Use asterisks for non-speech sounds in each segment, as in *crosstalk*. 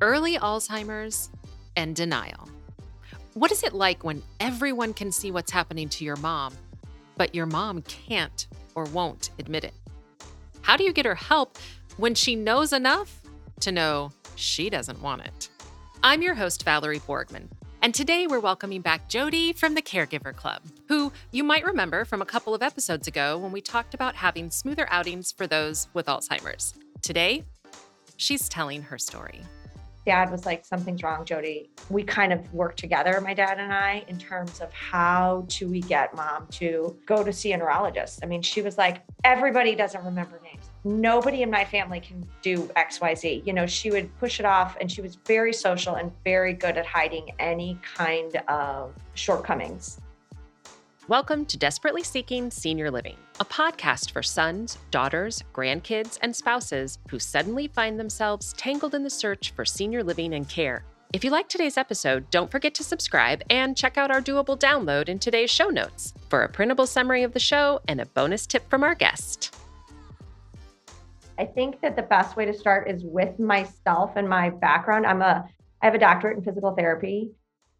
early Alzheimer's, and denial. What is it like when everyone can see what's happening to your mom, but your mom can't or won't admit it? How do you get her help when she knows enough to know she doesn't want it? I'm your host, Valerie Borgman. And today we're welcoming back Jody from the Caregiver Club, who you might remember from a couple of episodes ago when we talked about having smoother outings for those with Alzheimer's. Today, she's telling her story dad was like, something's wrong, Jody. We kind of worked together, my dad and I, in terms of how do we get mom to go to see a neurologist. I mean, she was like, everybody doesn't remember names. Nobody in my family can do XYZ. You know, she would push it off and she was very social and very good at hiding any kind of shortcomings. Welcome to Desperately Seeking Senior Living, a podcast for sons, daughters, grandkids, and spouses who suddenly find themselves tangled in the search for senior living and care. If you like today's episode, don't forget to subscribe and check out our doable download in today's show notes for a printable summary of the show and a bonus tip from our guest. I think that the best way to start is with myself and my background. I'm a I have a doctorate in physical therapy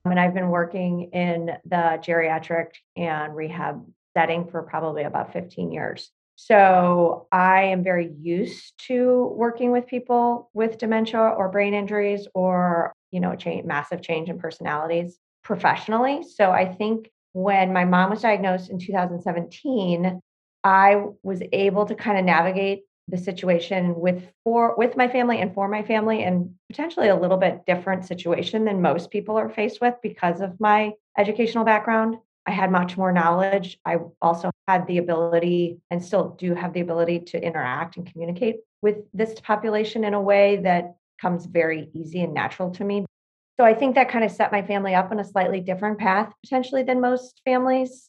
Um, and I've been working in the geriatric and rehab setting for probably about 15 years. So I am very used to working with people with dementia or brain injuries or, you know, change, massive change in personalities professionally. So I think when my mom was diagnosed in 2017, I was able to kind of navigate the situation with for with my family and for my family and potentially a little bit different situation than most people are faced with because of my educational background. I had much more knowledge. I also had the ability and still do have the ability to interact and communicate with this population in a way that comes very easy and natural to me. So i think that kind of set my family up on a slightly different path potentially than most families.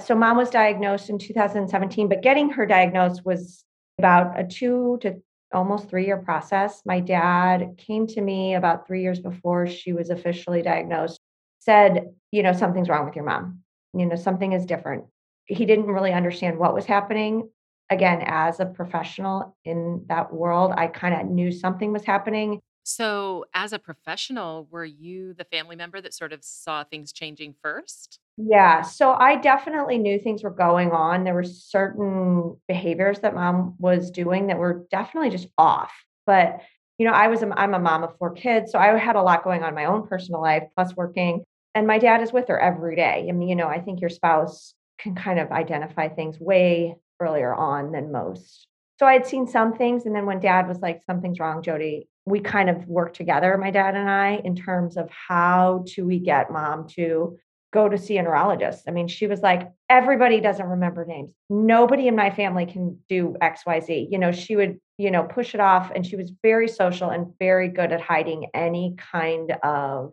So mom was diagnosed in 2017 but getting her diagnosed was about a two to almost three year process. My dad came to me about three years before she was officially diagnosed, said, you know, something's wrong with your mom. You know, something is different. He didn't really understand what was happening. Again, as a professional in that world, I kind of knew something was happening. So, as a professional, were you the family member that sort of saw things changing first? Yeah. So, I definitely knew things were going on. There were certain behaviors that mom was doing that were definitely just off. But, you know, I was, a, I'm a mom of four kids. So, I had a lot going on in my own personal life, plus working. And my dad is with her every day. I mean, you know, I think your spouse can kind of identify things way earlier on than most. So I had seen some things. And then when dad was like, something's wrong, Jody, we kind of worked together, my dad and I, in terms of how do we get mom to go to see a neurologist. I mean, she was like, everybody doesn't remember names. Nobody in my family can do XYZ. You know, she would, you know, push it off. And she was very social and very good at hiding any kind of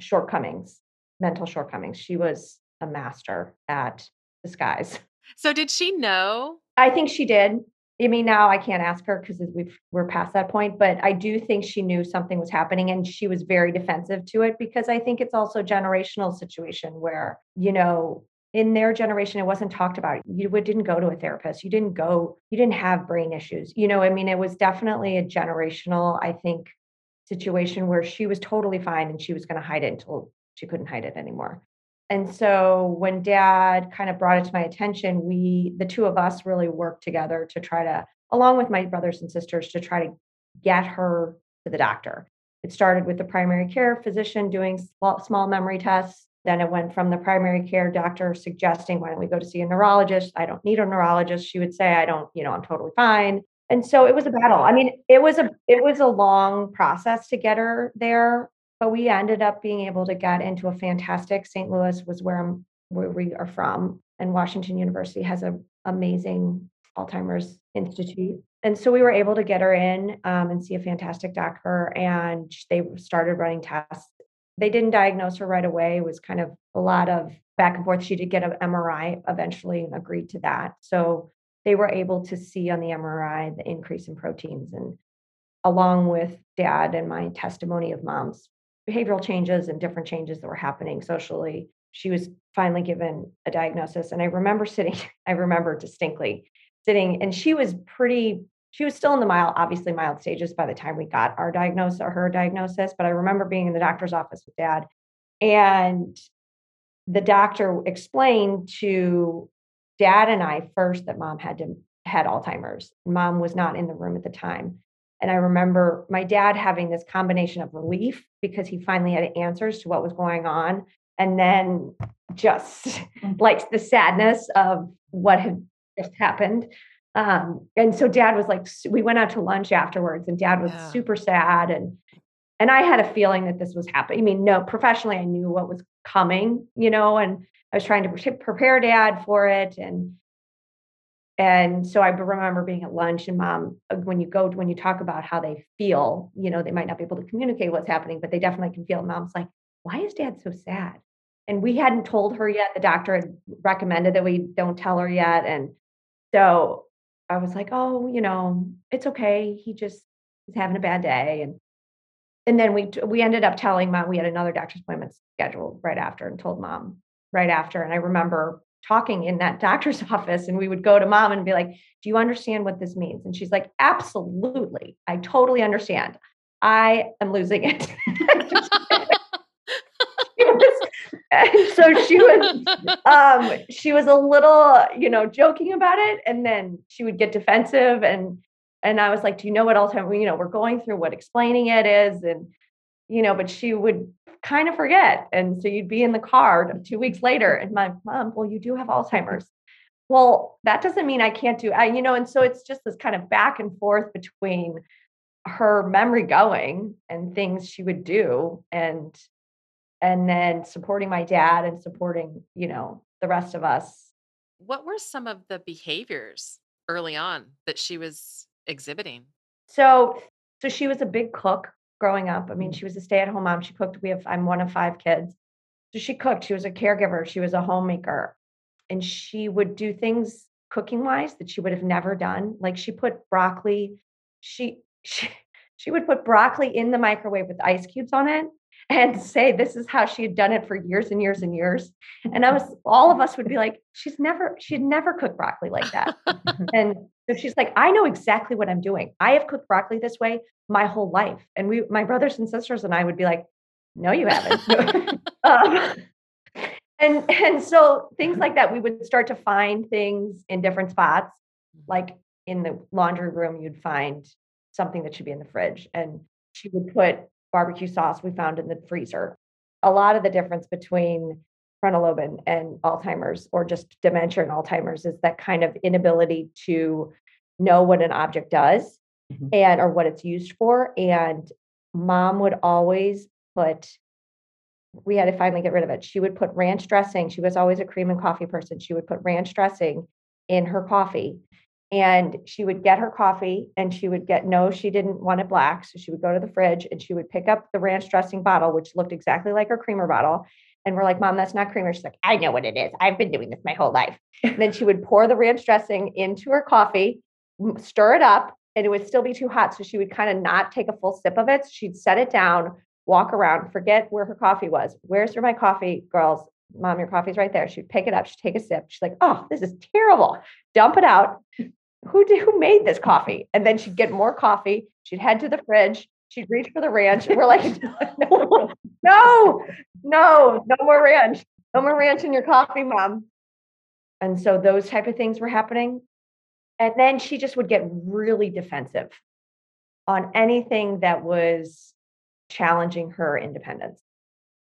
shortcomings, mental shortcomings. She was a master at disguise. So, did she know? I think she did. I mean, now I can't ask her because we've we're past that point, but I do think she knew something was happening and she was very defensive to it because I think it's also generational situation where, you know, in their generation, it wasn't talked about. You didn't go to a therapist. You didn't go, you didn't have brain issues. You know, I mean, it was definitely a generational, I think, situation where she was totally fine and she was going to hide it until she couldn't hide it anymore. And so when dad kind of brought it to my attention, we, the two of us really worked together to try to, along with my brothers and sisters, to try to get her to the doctor. It started with the primary care physician doing small memory tests. Then it went from the primary care doctor suggesting, why don't we go to see a neurologist? I don't need a neurologist. She would say, I don't, you know, I'm totally fine. And so it was a battle. I mean, it was a it was a long process to get her there but we ended up being able to get into a fantastic St. Louis was where I'm where we are from, and Washington University has an amazing Alzheimer's Institute. And so we were able to get her in um, and see a fantastic doctor, and they started running tests. They didn't diagnose her right away. It was kind of a lot of back and forth. She did get an MRI eventually and agreed to that. So they were able to see on the MRI the increase in proteins and along with dad and my testimony of mom's behavioral changes and different changes that were happening socially. She was finally given a diagnosis. And I remember sitting, *laughs* I remember distinctly sitting, and she was pretty she was still in the mild, obviously mild stages by the time we got our diagnosis or her diagnosis. But I remember being in the doctor's office with dad, and the doctor explained to dad and I first that mom had to had Alzheimer's. Mom was not in the room at the time. And I remember my dad having this combination of relief because he finally had answers to what was going on. And then just mm. like the sadness of what had just happened. Um, and so dad was like, we went out to lunch afterwards and dad was yeah. super sad. And, and I had a feeling that this was happening. I mean, no, professionally, I knew what was coming, you know, and I was trying to prepare dad for it. And, and so I remember being at lunch and mom, uh, when you go, when you talk about how they feel, you know, they might not be able to communicate what's happening, but they definitely can feel. Mom's like, why is dad so sad? And we hadn't told her yet. The doctor had recommended that we don't tell her yet. And so I was like, oh, you know, it's okay. He just is having a bad day. And and then we we ended up telling mom we had another doctor's appointment scheduled right after and told mom right after. And I remember talking in that doctor's *laughs* office and we would go to mom and be like, Do you understand what this means? And she's like, Absolutely. I totally understand. I am losing it. *laughs* and so she was um she was a little you know joking about it and then she would get defensive and and i was like do you know what else you know we're going through what explaining it is and you know but she would kind of forget and so you'd be in the car two weeks later and my mom well you do have alzheimer's well that doesn't mean i can't do I, you know and so it's just this kind of back and forth between her memory going and things she would do and and then supporting my dad and supporting, you know, the rest of us. What were some of the behaviors early on that she was exhibiting? So, so she was a big cook growing up. I mean, mm. she was a stay-at-home mom. She cooked. We have I'm one of five kids. So she cooked. She was a caregiver. She was a homemaker. And she would do things cooking wise that she would have never done. Like she put broccoli, she *laughs* she she would put broccoli in the microwave with ice cubes on it and say this is how she had done it for years and years and years. And I was, all of us would be like, she's never, she had never cooked broccoli like that. *laughs* and so she's like, I know exactly what I'm doing. I have cooked broccoli this way my whole life. And we, my brothers and sisters and I would be like, no, you haven't. *laughs* um, and and so things like that, we would start to find things in different spots, like in the laundry room, you'd find something that should be in the fridge, and she would put barbecue sauce we found in the freezer. A lot of the difference between frontal lobe and, and Alzheimer's or just dementia and Alzheimer's is that kind of inability to know what an object does mm-hmm. and or what it's used for. And mom would always put we had to finally get rid of it. She would put ranch dressing. She was always a cream and coffee person. She would put ranch dressing in her coffee and she would get her coffee and she would get no she didn't want it black. So she would go to the fridge and she would pick up the ranch dressing bottle which looked exactly like her creamer bottle. And we're like mom that's not creamer. She's like i know what it is. I've been doing this my whole life. And then she would pour the ranch dressing into her coffee stir it up and it would still be too hot. So she would kind of not take a full sip of it. She'd set it down walk around forget where her coffee was. Where's my coffee girls? Mom, your coffee's right there. She'd pick it up, she'd take a sip. She's like, oh, this is terrible. Dump it out who did, who made this coffee? And then she'd get more coffee. She'd head to the fridge. She'd reach for the ranch. We're like, no, *laughs* no, no, no more ranch. No more ranch in your coffee, mom. And so those type of things were happening. And then she just would get really defensive on anything that was challenging her independence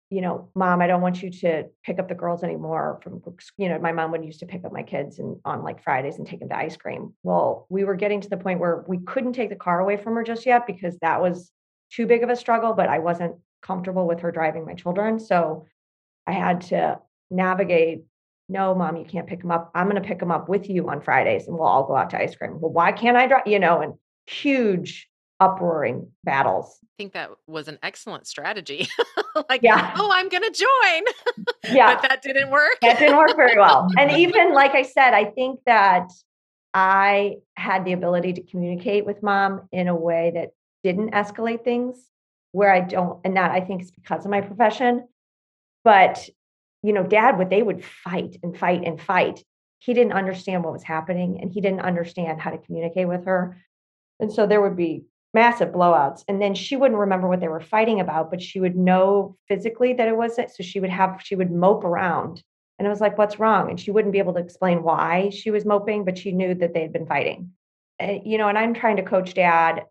you know, mom, I don't want you to pick up the girls anymore from, you know, my mom would used to pick up my kids and on like Fridays and take them to ice cream. Well, we were getting to the point where we couldn't take the car away from her just yet because that was too big of a struggle, but I wasn't comfortable with her driving my children. So I had to navigate. No, mom, you can't pick them up. I'm going to pick them up with you on Fridays and we'll all go out to ice cream. Well, why can't I drive? You know, and huge uproaring battles. I think that was an excellent strategy. *laughs* like, yeah. oh, I'm going to join. *laughs* yeah. But that didn't work. that didn't work very well. *laughs* And even like I said, I think that I had the ability to communicate with mom in a way that didn't escalate things where I don't, and that I think is because of my profession. But, you know, dad would, they would fight and fight and fight. He didn't understand what was happening and he didn't understand how to communicate with her. And so there would be massive blowouts. And then she wouldn't remember what they were fighting about, but she would know physically that it was it. So she would have, she would mope around. And it was like, what's wrong? And she wouldn't be able to explain why she was moping, but she knew that they had been fighting. And, you know, and I'm trying to coach dad.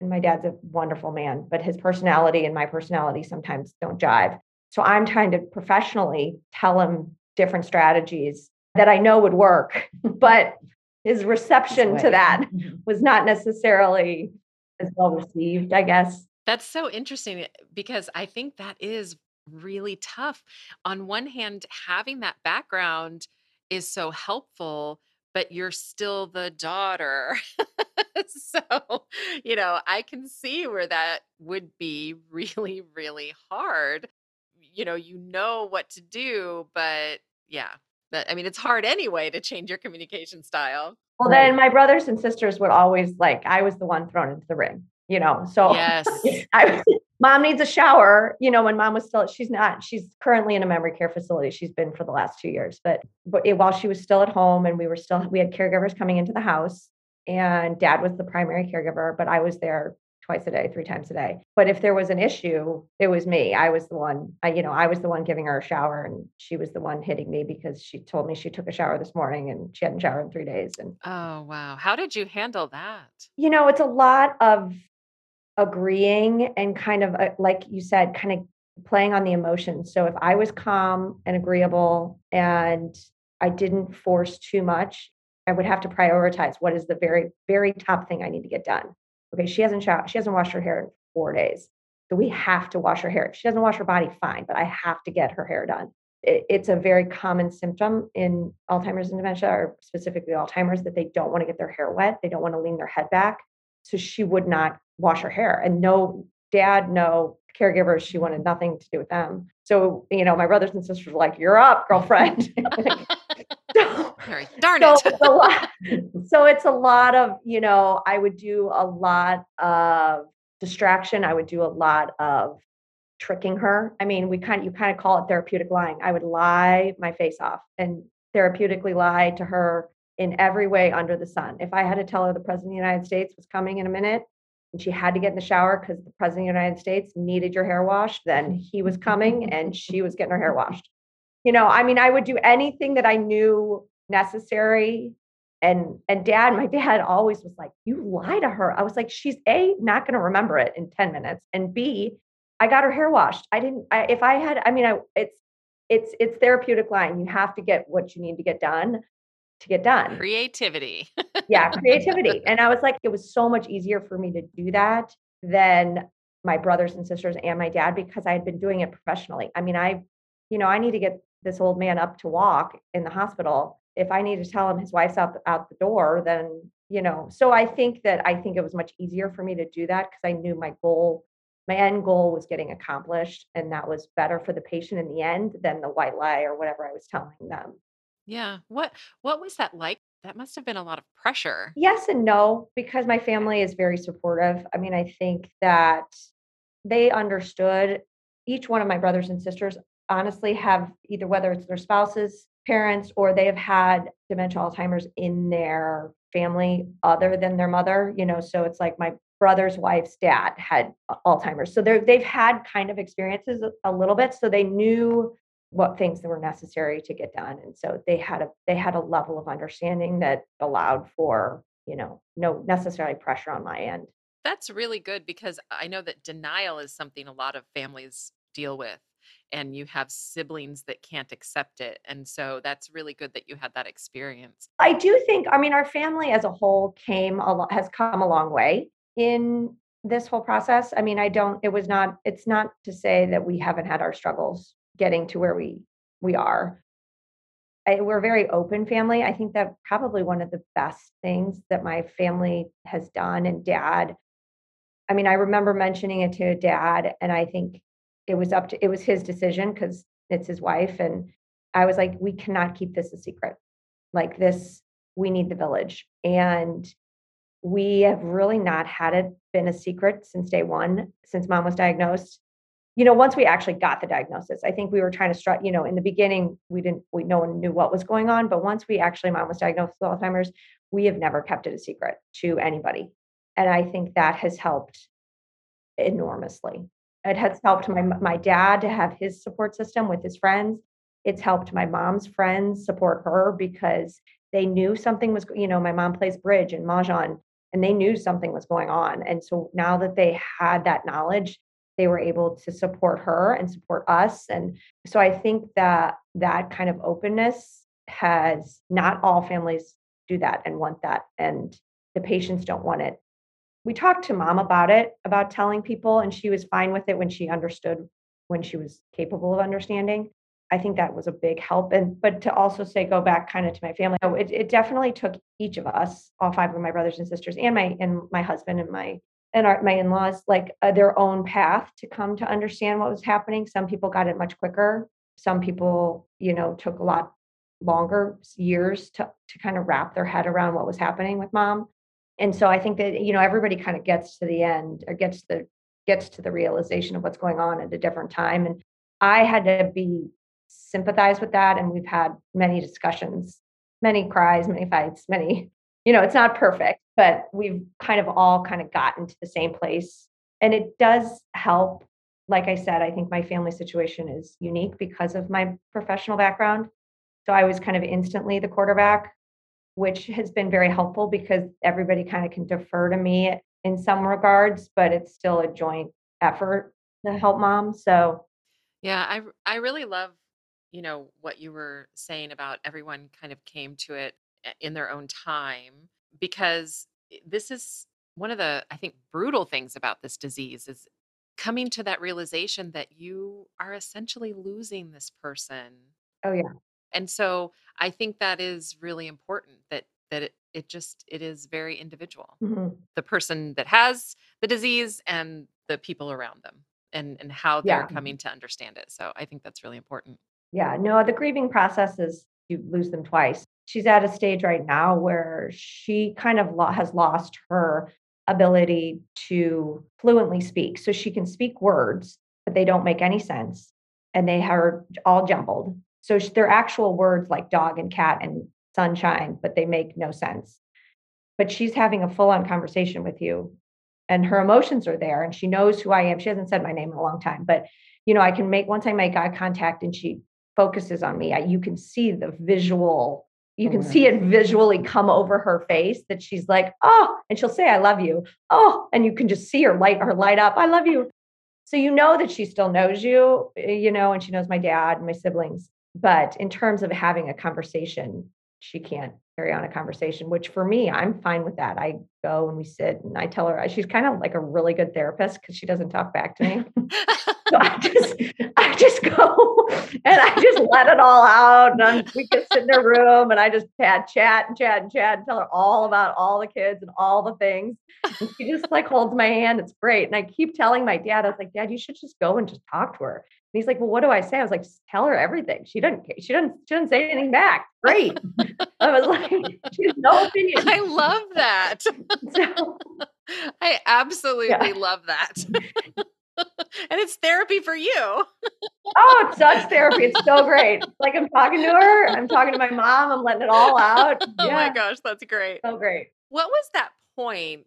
And my dad's a wonderful man, but his personality and my personality sometimes don't jive. So I'm trying to professionally tell him different strategies that I know would work, *laughs* but his reception to that mm-hmm. was not necessarily well received, I guess. That's so interesting eh, because I think that is really tough. On one hand, having that background is so helpful, but you're still the daughter. *laughs* so, you know, I can see where that would be really, really hard. You know, you know what to do, but yeah, that, I mean, it's hard anyway to change your communication style. Well, right. then my brothers and sisters would always like, I was the one thrown into the ring, you know? So yes, *laughs* I mom needs a shower. You know, when mom was still, she's not, she's currently in a memory care facility. She's been for the last two years, but, but it, while she was still at home and we were still, we had caregivers coming into the house and dad was the primary caregiver, but I was there twice a day, three times a day. But if there was an issue, it was me. I was the one, I, you know, I was the one giving her a shower and she was the one hitting me because she told me she took a shower this morning and she hadn't showered in three days. And oh, wow. How did you handle that? You know, it's a lot of agreeing and kind of, uh, like you said, kind of playing on the emotions. So if I was calm and agreeable and I didn't force too much, I would have to prioritize what is the very, very top thing I need to get done okay, she hasn't showered, she hasn't washed her hair in four days. So we have to wash her hair. If she doesn't wash her body, fine, but I have to get her hair done. It, it's a very common symptom in Alzheimer's and dementia, or specifically Alzheimer's, that they don't want to get their hair wet. They don't want to lean their head back. So she would not wash her hair. And no dad, no caregivers, she wanted nothing to do with them. So, you know, my brothers and sisters were like, You're up, girlfriend. *laughs* *laughs* Darn it. So it's, a lot, so it's a lot of, you know, I would do a lot of distraction. I would do a lot of tricking her. I mean, we kind of, you kind of call it therapeutic lying. I would lie my face off and therapeutically lie to her in every way under the sun. If I had to tell her the president of the United States was coming in a minute and she had to get in the shower because the president of the United States needed your hair washed, then he was coming and she was getting her hair washed. You know, I mean, I would do anything that I knew necessary and and dad my *laughs* dad always was like you lie to her. I was like she's a not going to remember it in 10 minutes and b i got her hair washed. I didn't I, if i had i mean i it's it's it's therapeutic lying. You have to get what you need to get done to get done. Creativity. Yeah *laughs* creativity and i was like it was so much easier for me to do that than my brothers and sisters and my dad because i had been doing it professionally. I mean i you know i need to get this old man up to walk in the hospital if I need to tell him his wife's out the, out the door, then you know. So I think that I think it was much easier for me to do that because I knew my goal, my end goal was getting accomplished, and that was better for the patient in the end than the white lie or whatever I was telling them. Yeah. What what was that like? That must have been a lot of pressure. Yes and no, because my family is very supportive. I mean, I think that they understood each one of my brothers and sisters honestly have either whether it's their spouses parents or they have had dementia Alzheimer's in their family other than their mother, you know, so it's like my brother's wife's dad had Alzheimer's. So they they've had kind of experiences a, a little bit so they knew what things that were necessary to get done and so they had a they had a level of understanding that allowed for, you know, no necessarily pressure on my end. That's really good because I know that denial is something a lot of families deal with and you have siblings that can't accept it. And so that's really good that you had that experience. I do think, I mean, our family as a whole came a lot, has come a long way in this whole process. I mean, I don't, it was not, it's not to say that we haven't had our struggles getting to where we we are. I, we're a very open family. I think that probably one of the best things that my family has done and dad. I mean, I remember mentioning it to dad, and I think it was up to it was his decision because it's his wife and i was like we cannot keep this a secret. Like this we need the village. And we have really not had it been a secret since day one since mom was diagnosed. You know once we actually got the diagnosis i think we were trying to start you know in the beginning we didn't we no one knew what was going on but once we actually mom was diagnosed with alzheimer's we have never kept it a secret to anybody. And I think that has helped enormously. It has helped my my dad to have his support system with his friends. It's helped my mom's friends support her because they knew something was, you know, my mom plays bridge and mahjong, and they knew something was going on. And so now that they had that knowledge, they were able to support her and support us. And so I think that that kind of openness has not all families do that and want that. And the patients don't want it. We talked to mom about it, about telling people, and she was fine with it when she understood, when she was capable of understanding. I think that was a big help. And but to also say, go back kind of to my family, it, it definitely took each of us, all five of my brothers and sisters, and my and my husband and my and our, my in-laws like uh, their own path to come to understand what was happening some people got it much quicker some people you know took a lot longer years to to kind of wrap their head around what was happening with mom and so i think that you know everybody kind of gets to the end or gets the gets to the realization of what's going on at a different time and i had to be sympathize with that and we've had many discussions many cries many fights many you know it's not perfect but we've kind of all kind of gotten to the same place and it does help. Like i said i think my family situation is unique because of my professional background. So i was kind of instantly the quarterback which has been very helpful because everybody kind of can defer to me in some regards but it's still a joint effort to help mom so yeah i i really love you know what you were saying about everyone kind of came to it in their own time because this is one of the I think brutal things about this disease is coming to that realization that you are essentially losing this person. Oh yeah. And so I think that is really important that that it, it just it is very individual. Mm-hmm. The person that has the disease and the people around them and and how they're yeah. coming to understand it. So I think that's really important. Yeah, no, the grieving process is you lose them twice she's at a stage right now where she kind of lo- has lost her ability to fluently speak. So she can speak words, but they don't make any sense and they are all jumbled. So they're actual words like dog and cat and sunshine, but they make no sense. But she's having a full on conversation with you and her emotions are there and she knows who I am. She hasn't said my name in a long time, but you know, I can make once I make eye contact and she focuses on me, I, you can see the visual you can see it visually come over her face that she's like, oh, and she'll say, I love you. Oh, and you can just see her light her light up. I love you. So you know that she still knows you, eh, you know, and she knows my dad and my siblings. But in terms of having a conversation, she can't carry on a conversation, which for me, I'm fine with that. I go and we sit and I tell her she's kind of like a really good therapist because she doesn't talk back to me. *laughs* so I just I just go *laughs* and I just let it all out. And I'm, we can sit in her room and I just chat, chat and chat and chat and tell her all about all the kids and all the things. And she just like holds my hand. It's great. And I keep telling my dad, I was like, Dad, you should just go and just talk to her And he's like, well, what do I say? I was like, tell her everything. She doesn't, she doesn't, she doesn't say anything back. Great. *laughs* I was like, she has no opinion. I love that. *laughs* so, I absolutely yeah. love that. *laughs* and it's therapy for you. oh, it's such therapy. It's so great. Like I'm talking to her, I'm talking to my mom, I'm letting it all out. *laughs* Oh my gosh, that's great. So great. What was that point?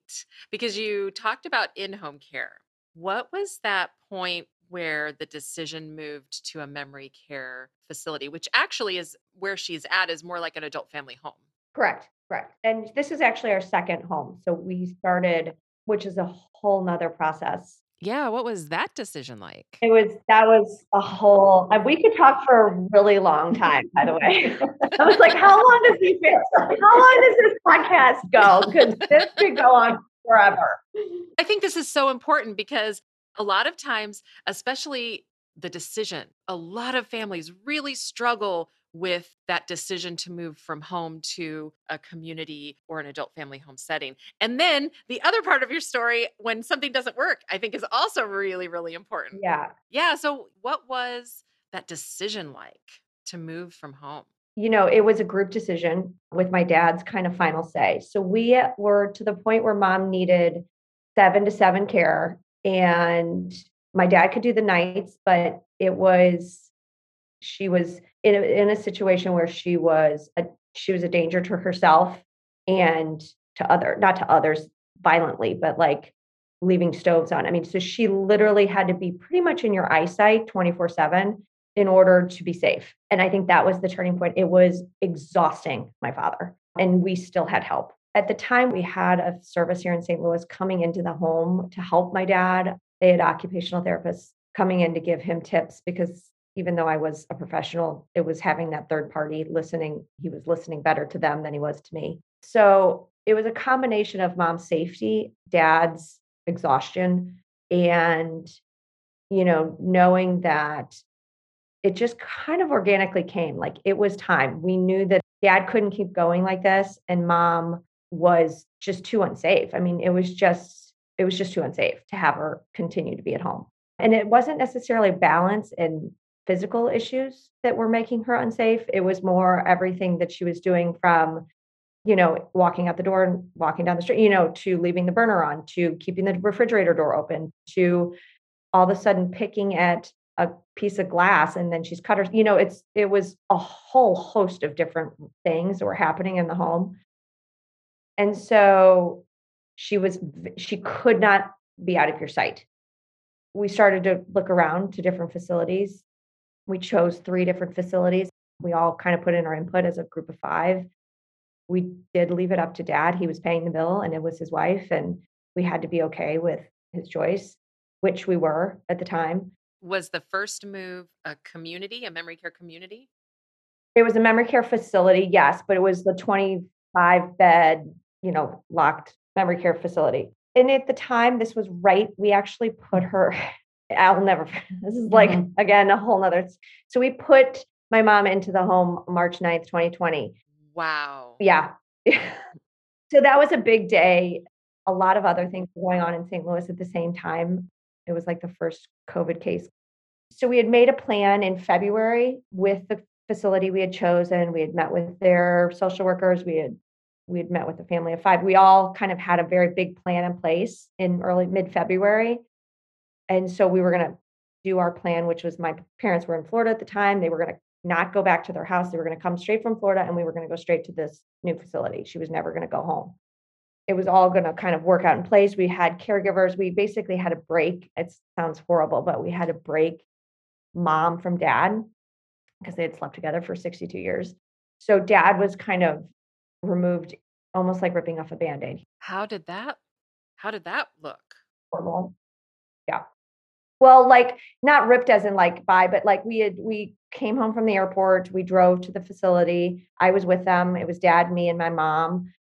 Because you talked about in home care. What was that point where the decision moved to a memory care facility, which actually is where she's at, is more like an adult family home. Correct. Correct. And this is actually our second home. So we started, which is a whole nother process. Yeah. What was that decision like? It was, that was a whole, we could talk for a really long time, by the way. *laughs* I was like, how long does this, how long does this podcast go? Because this could go on forever. I think this is so important because a lot of times, especially the decision, a lot of families really struggle with that decision to move from home to a community or an adult family home setting. And then the other part of your story, when something doesn't work, I think is also really, really important. Yeah. Yeah. So, what was that decision like to move from home? You know, it was a group decision with my dad's kind of final say. So, we uh, were to the point where mom needed seven to seven care and my dad could do the nights but it was she was in a, in a situation where she was a she was a danger to herself and to other not to others violently, but like leaving stoves on. I mean, so she literally had to be pretty much in your eyesight 24 7 in order to be safe. And I think that was the turning point. It was exhausting, my father, and we still had help. At the time, we had a service here in St. Louis coming into the home to help my dad. They had occupational therapists coming in to give him tips because even though I was a professional, it was having that third party listening. He was listening better to them than he was to me. So it was a combination of mom's safety, dad's exhaustion, and, you know, knowing that it just kind of organically came. Like it was time. We knew that dad couldn't keep going like this, and mom was just too unsafe. I mean, it was just, it was just too unsafe to have her continue to be at home. And it wasn't necessarily balance and physical issues that were making her unsafe. It was more everything that she was doing from, you know, walking out the door and walking down the street, you know, to leaving the burner on, to keeping the refrigerator door open, to all of a sudden picking at a piece of glass and then she's cut her, you know, it's it was a whole host of different things that were happening in the home. And so she was she could not be out of your sight. We started to look around to different facilities we chose three different facilities. We all kind of put in our input as a group of five. We did leave it up to dad. He was paying the bill and it was his wife. And we had to be okay with his choice, which we were at the time. Was the first move a community, a memory care community? It was a memory care facility, yes, but it was the 25 bed, you know, locked memory care facility. And at the time, this was right. We actually put her *laughs* I'll never, *laughs* this is like, mm-hmm. again, a whole nother. So we put my mom into the home March 9th, 2020. Wow. Yeah. *laughs* so that was a big day. A lot of other things going on in St. Louis at the same time. It was like the first COVID case. So we had made a plan in February with the facility we had chosen. We had met with their social workers. We had we had met with a family of five. We all kind of had a very big plan in place in early mid February and so we were going to do our plan, which was my parents were in Florida at the time. They were going to not go back to their house. They were going to come straight from Florida and we were going to go straight to this new facility. She was never going to go home. It was all going to kind of work out in place. We had caregivers. We basically had a break. It sounds horrible, but we had a break mom from dad because they had slept together for 62 years. So dad was kind of removed almost like ripping off a band-aid. How did that how did that look? Horrible. Yeah. Well, like not ripped as in like by, but like we had we came home from the airport, we drove to the facility. I was with them. It was dad, me, and my mom.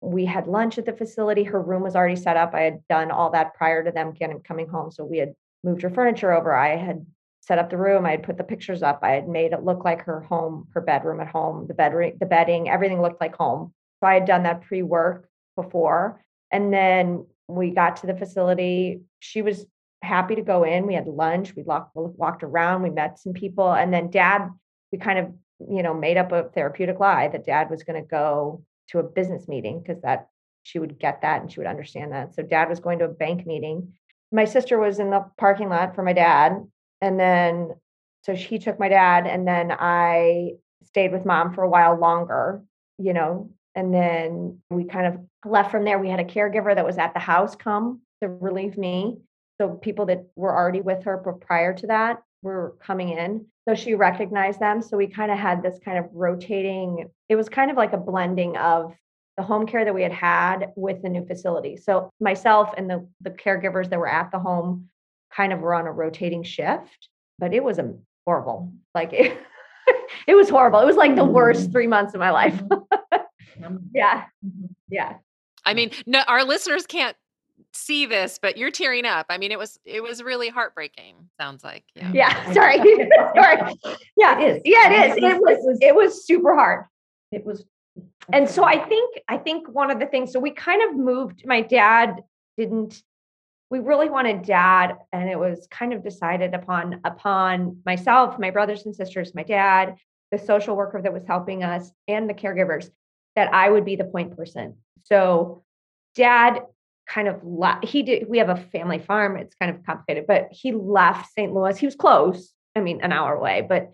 We had lunch at the facility. Her room was already set up. I had done all that prior to them getting coming home. So we had moved her furniture over. I had set up the room. I had put the pictures up. I had made it look like her home, her bedroom at home, the bedroom, the bedding, everything looked like home. So I had done that pre-work before. And then we got to the facility. She was happy to go in. We had lunch, we walked, walked around, we met some people. And then dad, we kind of, you know, made up a therapeutic lie that dad was going to go to a business meeting because that she would get that and she would understand that. So dad was going to a bank meeting. My sister was in the parking lot for my dad. And then, so she took my dad. And then I stayed with mom for a while longer, you know, and then we kind of left from there. We had a caregiver that was at the house come to relieve me. So people that were already with her prior to that were coming in. So she recognized them. So we kind of had this kind of rotating, it was kind of like a blending of the home care that we had had with the new facility. So myself and the, the caregivers that were at the home kind of were on a rotating shift, but it was a horrible, like it, *laughs* it was horrible. It was like the worst mm-hmm. three months of my life. Mm-hmm. *laughs* yeah. Mm-hmm. Yeah. I mean, no, our listeners can't see this, but you're tearing up. I mean, it was it was really heartbreaking. Sounds like yeah. Yeah. Sorry. *laughs* sorry. Yeah. It is. Yeah. It is. It was. It was super hard. It was. And so I think I think one of the things. So we kind of moved. My dad didn't. We really wanted dad, and it was kind of decided upon upon myself, my brothers and sisters, my dad, the social worker that was helping us, and the caregivers that I would be the point person. So dad kind of left. He did. We have a family farm. It's kind of complicated, but he left St. Louis. He was close. I mean, an hour away, but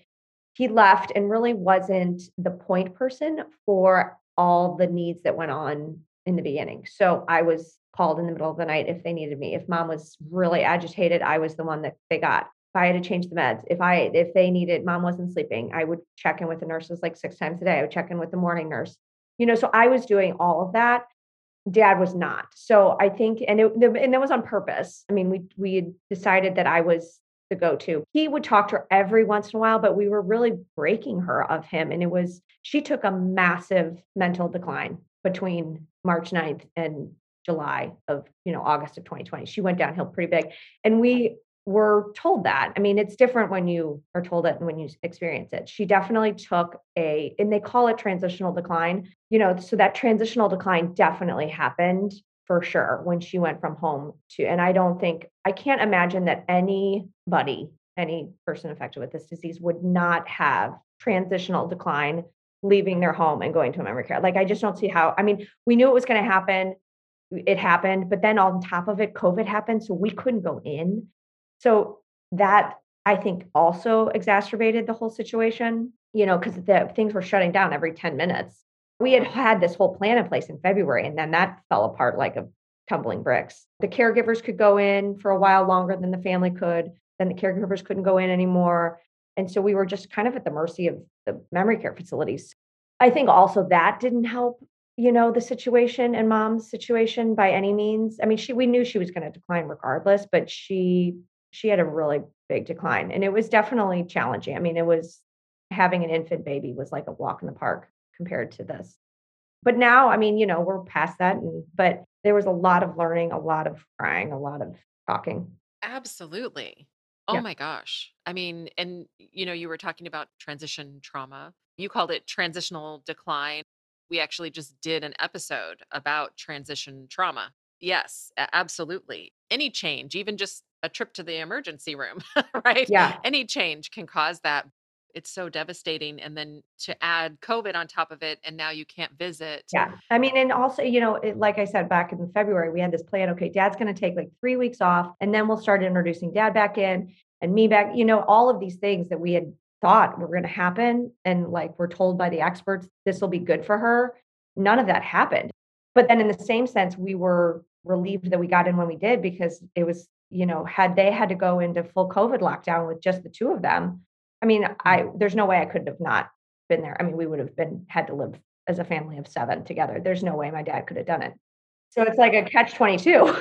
he left and really wasn't the point person for all the needs that went on in the beginning. So I was called in the middle of the night if they needed me. If mom was really agitated, I was the one that they got. If I had to change the meds, if I if they needed mom wasn't sleeping, I would check in with the nurses like six times a day. I would check in with the morning nurse. You know, so I was doing all of that. Dad was not. So I think, and it, and that was on purpose. I mean, we we decided that I was the go-to. He would talk to her every once in a while, but we were really breaking her of him. And it was, she took a massive mental decline between March 9th and July of, you know, August of 2020. She went downhill pretty big. And we were told that. I mean, it's different when you are told it and when you experience it. She definitely took a, and they call it transitional decline, you know, so that transitional decline definitely happened for sure when she went from home to, and I don't think, I can't imagine that anybody, any person affected with this disease would not have transitional decline leaving their home and going to a memory care. Like, I just don't see how, I mean, we knew it was going to happen. It happened, but then on top of it, COVID happened. So we couldn't go in. So that I think also exacerbated the whole situation, you know, because the things were shutting down every 10 minutes we had had this whole plan in place in February, and then that fell apart like a tumbling bricks. The caregivers could go in for a while longer than the family could. Then the caregivers couldn't go in anymore. And so we were just kind of at the mercy of the memory care facilities. I think also that didn't help, you know, the situation and mom's situation by any means. I mean, she we knew she was going to decline regardless, but she she had a really big decline and it was definitely challenging. I mean, it was having an infant baby was like a walk in the park compared to this. But now, I mean, you know, we're past that. And, but there was a lot of learning, a lot of crying, a lot of talking. Absolutely. Oh yeah. my gosh. I mean, and, you know, you were talking about transition trauma. You called it transitional decline. We actually just did an episode about transition trauma. Yes, absolutely. Any change, even just a trip to the emergency room, *laughs* right? Yeah. Any change can cause that it's so devastating and then to add covid on top of it and now you can't visit yeah i mean and also you know it, like i said back in february we had this plan okay dad's going to take like three weeks off and then we'll start introducing dad back in and me back you know all of these things that we had thought were going to happen and like we're told by the experts this will be good for her none of that happened but then in the same sense we were relieved that we got in when we did because it was you know had they had to go into full covid lockdown with just the two of them I mean, I mm-hmm. there's no way I could have not been there. I mean, we would have been had to live as a family of seven together. There's no way my dad could have done it. So it's like a catch 22.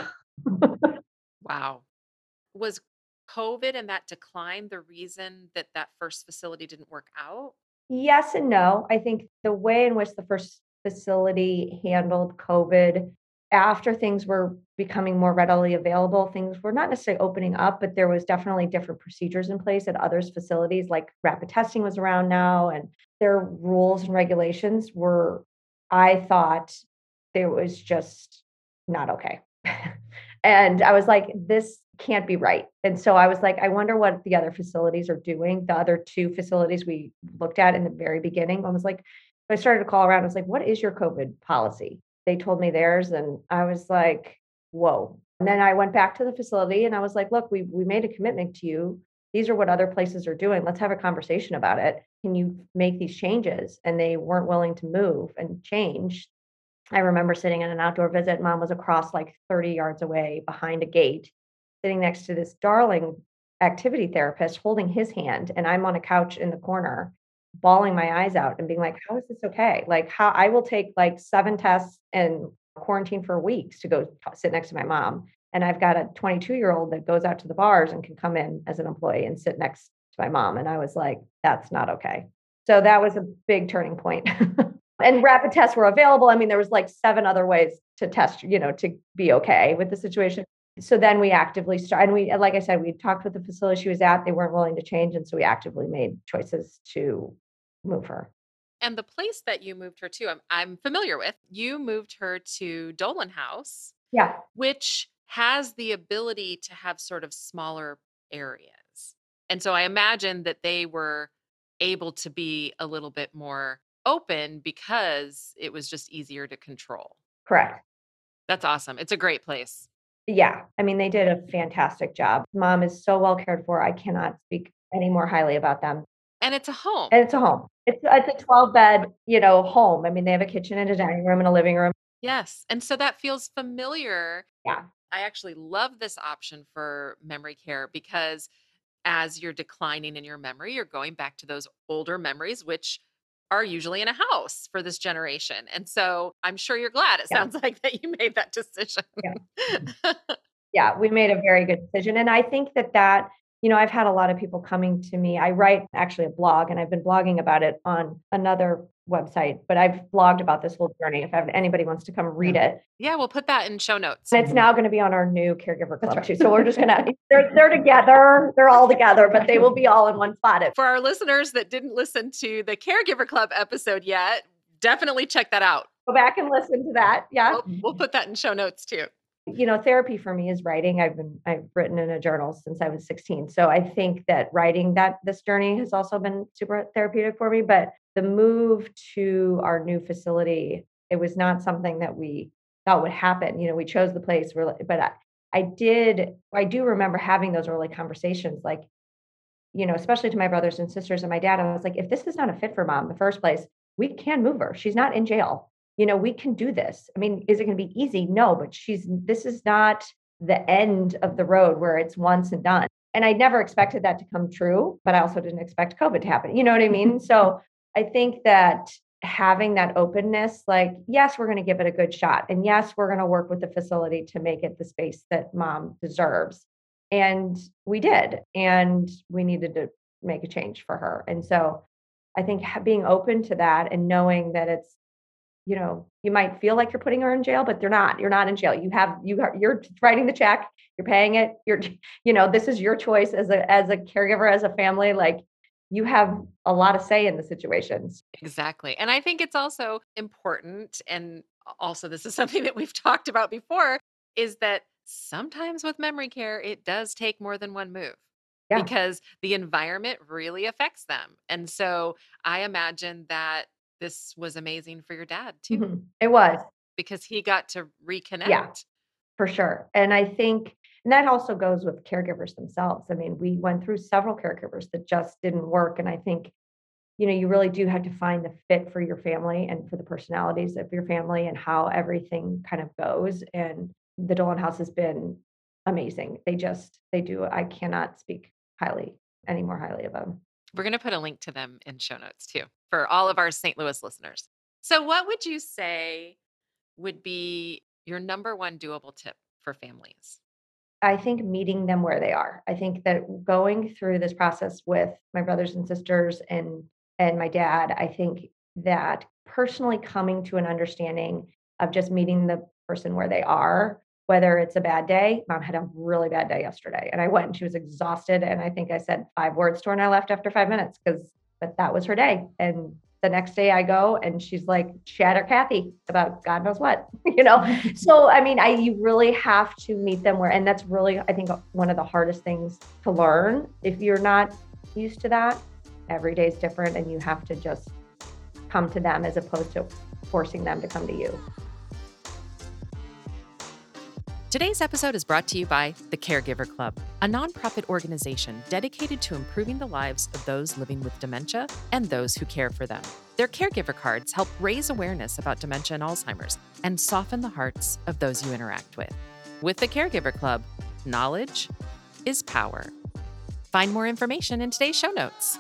*laughs* wow. Was COVID and that decline the reason that that first facility didn't work out? Yes and no. I think the way in which the first facility handled COVID after things were becoming more readily available, things were not necessarily opening up, but there was definitely different procedures in place at others facilities, like rapid testing was around now, and their rules and regulations were, I thought, it was just not okay. *laughs* and I was like, this can't be right. And so I was like, I wonder what the other facilities are doing. The other two facilities we looked at in the very beginning, I was like, I started to call around. I was like, what is your COVID policy? They told me theirs and I was like, whoa. And then I went back to the facility and I was like, look, we we made a commitment to you. These are what other places are doing. Let's have a conversation about it. Can you make these changes? And they weren't willing to move and change. I remember sitting in an outdoor visit. Mom was across like 30 yards away behind a gate, sitting next to this darling activity therapist holding his hand. And I'm on a couch in the corner bawling my eyes out and being like, how is this okay? Like, how I will take like seven tests and quarantine for weeks to go sit next to my mom. And I've got a 22 year old that goes out to the bars and can come in as an employee and sit next to my mom. And I was like, that's not okay. So that was a big turning point. *laughs* and rapid tests were available. I mean, there was like seven other ways to test, you know, to be okay with the situation. So then we actively started, and we, like I said, we talked with the facility she was at. They weren't willing to change. And so we actively made choices to move her. And the place that you moved her to, I'm, I'm familiar with. You moved her to Dolan House. Yeah. Which has the ability to have sort of smaller areas. And so I imagine that they were able to be a little bit more open because it was just easier to control. Correct. That's awesome. It's a great place. Yeah. I mean, they did a fantastic job. Mom is so well cared for. I cannot speak any more highly about them. And it's a home. And it's a home. It's it's a 12 bed, you know, home. I mean, they have a kitchen and a dining room and a living room. Yes. And so that feels familiar. Yeah. I actually love this option for memory care because as you're declining in your memory, you're going back to those older memories, which are usually in a house for this generation. And so I'm sure you're glad it Yeah. sounds *laughs* like that you made that decision. Yeah. *laughs* Yeah, we made a very good decision. And I think that that, you know, I've had a lot of people coming to me. I write actually a blog and I've been blogging about it on another website, but I've blogged about this whole journey. If anybody wants to come read mm. it, yeah, we'll put that in show notes. and it's now going to be on our new caregiver club too. So we're just gonna *laughs* they're they're together, they're all together, but they will be all in one spot. For our listeners that didn't listen to the Caregiver Club episode yet, definitely check that out. Go back and listen to that. Yeah. We'll, we'll put that in show notes too. You know therapy for me is writing. I've been i've written in a journal since i was 16 so i think that writing that this journey has also been super therapeutic for me but the move to our new facility it was not something that we thought would happen. You know we chose the place we're but i, I did i do remember having those early conversations like you know especially to my brothers and sisters and my dad. I was like if this is not a fit for mom in the first place we can move her. She's not in jail you know, we can do this. I mean, is it going to be easy? No, but she's, this is not the end of the road where it's once and done. And I never expected that to come true, but I also didn't expect COVID to happen. You know what I mean? *laughs* so I think that having that openness, like, yes, we're going to give it a good shot. And yes, we're going to work with the facility to make it the space that mom deserves. And we did. And we needed to make a change for her. And so I think being open to that and knowing that it's you know, you might feel like you're putting her in jail, but they're not. You're not in jail. You have you are you're writing the check, you're paying it. You're *laughs* you know, this is your choice as a as a caregiver, as a family. Like you have a lot of say in the situations. Exactly. And I think it's also important and also this is *laughs* something that we've talked about before is that sometimes with memory care it does take more than one move. Yeah. Because the environment really affects them. And so I imagine that this was amazing for your dad too, Mhm. It was because he got to reconnect. Yeah, for sure. And I think and that also goes with caregivers themselves. I mean, we went through several caregivers that just didn't work. And I think, you know, you really do have to find the fit for your family and for the personalities of your family and how everything kind of goes. And the Dolan House has been amazing. They just, they do, I cannot speak highly, any more highly of them. We're going to put a link to them in show notes too for all of our St. Louis listeners. So, what would you say would be your number one doable tip for families? I think meeting them where they are. I think that going through this process with my brothers and sisters and and my dad, I think that personally coming to an understanding of just meeting the person where they are, whether it's a bad day. Mom had a really bad day yesterday, and I went and she was exhausted, and I think I said five words to her, and I left after five minutes because, but that was her day, and the next day I go and she's like chatter Kathy about God knows what, *laughs* you know. *laughs* so I mean, I you really have to meet them where, and that's really I think one of the hardest things to learn. If you're not used to that, every day is different, and you have to just come to them as opposed to forcing them to come to you. Today's episode is brought to you by the Caregiver Club, a nonprofit organization dedicated to improving the lives of those living with dementia and those who care for them. Their caregiver cards help raise awareness about dementia and Alzheimer's and soften the hearts of those you interact with. With the Caregiver Club, knowledge is power. Find more information in today's show notes.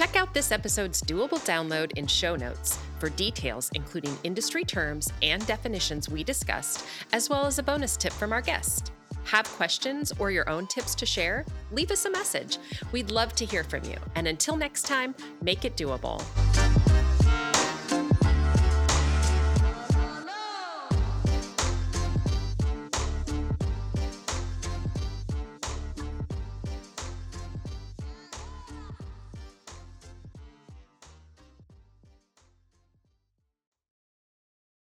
Check out this episode's doable download in show notes for details, including industry terms and definitions we discussed, as well as a bonus tip from our guest. Have questions or your own tips to share? Leave us a message. We'd love to hear from you. And until next time, make it doable.